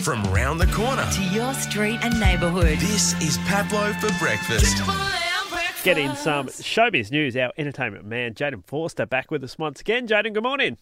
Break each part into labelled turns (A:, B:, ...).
A: from round the corner.
B: To your street and neighbourhood.
A: This is Pablo for breakfast.
C: Getting some showbiz news. Our entertainment man, Jayden Forster, back with us once again. Jayden, good morning.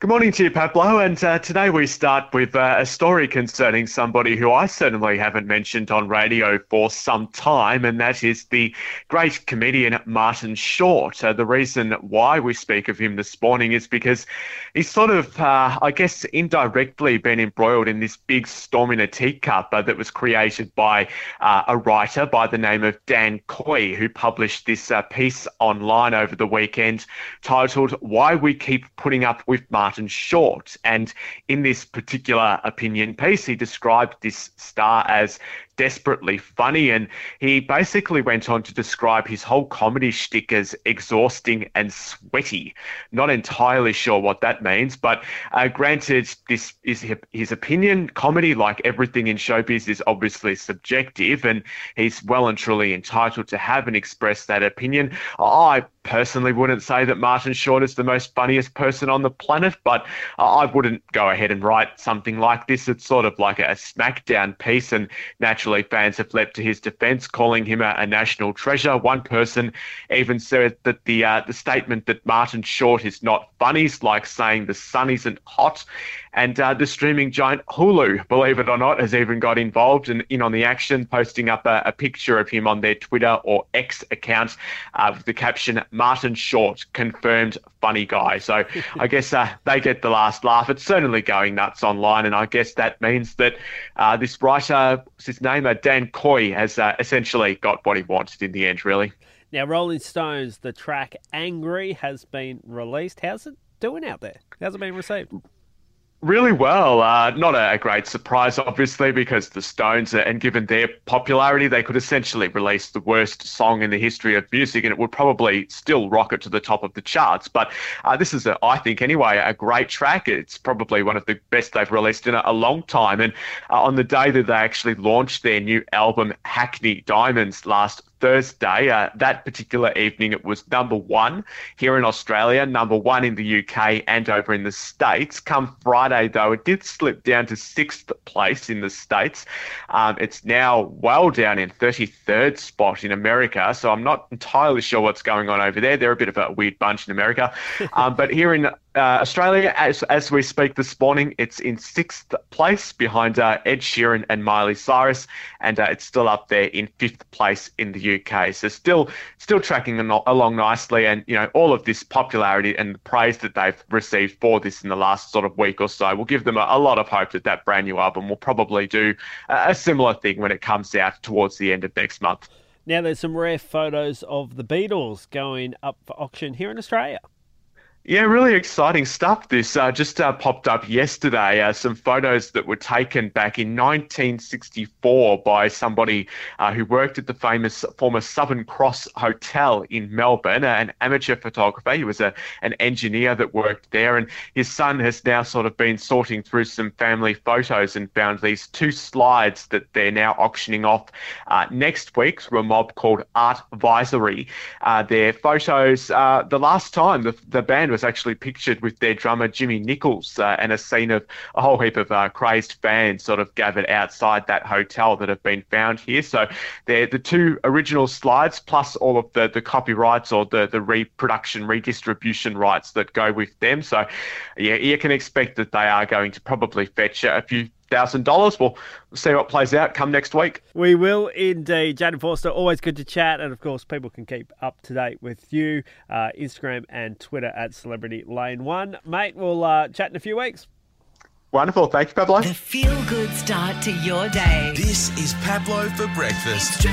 D: Good morning to you, Pablo. And uh, today we start with uh, a story concerning somebody who I certainly haven't mentioned on radio for some time, and that is the great comedian Martin Short. Uh, the reason why we speak of him this morning is because he's sort of, uh, I guess, indirectly been embroiled in this big storm in a teacup uh, that was created by uh, a writer by the name of Dan Kois, who published this piece online over the weekend titled Why We Keep Putting Up with Martin. Martin Short. And in this particular opinion piece, he described this star as desperately funny. And he basically went on to describe his whole comedy shtick as exhausting and sweaty. Not entirely sure what that means, but uh, granted, this is his opinion. Comedy, like everything in showbiz, is obviously subjective, and he's well and truly entitled to have and express that opinion. I personally wouldn't say that Martin Short is the most funniest person on the planet, but I wouldn't go ahead and write something like this. It's sort of like a smackdown piece, and naturally, fans have leapt to his defence, calling him a, a, national treasure. One person even said that the uh, the statement that Martin Short is not funny is like saying the sun isn't hot. And uh, the streaming giant Hulu, believe it or not, has even got involved and in on the action, posting up a, a picture of him on their Twitter or X account uh, with the caption "Martin Short confirmed funny guy." So I guess uh, they get the last laugh. It's certainly going nuts online, and I guess that means that uh, this writer, his name, uh, Dan Kois, has uh, essentially got what he wanted in the end, really.
C: Now, Rolling Stones, the track "Angry" has been released. How's it doing out there? How's it been received?
D: Really well. Uh, not a, great surprise, obviously, because the Stones, and given their popularity, they could essentially release the worst song in the history of music, and it would probably still rocket to the top of the charts. But uh, this is, a, I think, anyway, a great track. It's probably one of the best they've released in a, a long time. And uh, on the day that they actually launched their new album, Hackney Diamonds, last Thursday. Uh, that particular evening, it was number one here in Australia, number one in the UK, and over in the States. Come Friday, though, it did slip down to sixth place in the States. Um, it's now well down in 33rd spot in America, so I'm not entirely sure what's going on over there. They're a bit of a weird bunch in America. Um, but here in uh, Australia, as, as we speak this morning, it's in sixth place behind uh, Ed Sheeran and Miley Cyrus, and uh, it's still up there in fifth place in the UK. So still, still tracking along nicely, and you know all of this popularity and the praise that they've received for this in the last sort of week or so will give them a, a lot of hope that that brand new album will probably do a similar thing when it comes out towards the end of next month.
C: Now, there's some rare photos of the Beatles going up for auction here in Australia.
D: Yeah, really exciting stuff. This uh, just uh, popped up yesterday. Uh, some photos that were taken back in 1964 by somebody uh, who worked at the famous former Southern Cross Hotel in Melbourne, uh, an amateur photographer. He was a, an engineer that worked there, and his son has now sort of been sorting through some family photos and found these two slides that they're now auctioning off uh, next week through a mob called Art Visory. their photos, the last time the, the band was actually pictured with their drummer Jimmy Nichols uh, and a scene of a whole heap of uh, crazed fans sort of gathered outside that hotel that have been found here. So they're the two original slides plus all of the, the copyrights or the, the reproduction, redistribution rights that go with them. So yeah, you can expect that they are going to probably fetch a few thousand dollars. We'll see what plays out come next week.
C: We will indeed. Jayden Forster, always good to chat, and of course, people can keep up to date with you, uh, Instagram and Twitter at Celebrity Lane One, mate. We'll uh, chat in a few weeks.
D: Wonderful. Thank you, Pablo.
B: The feel good start to your day.
A: This is Pablo for breakfast.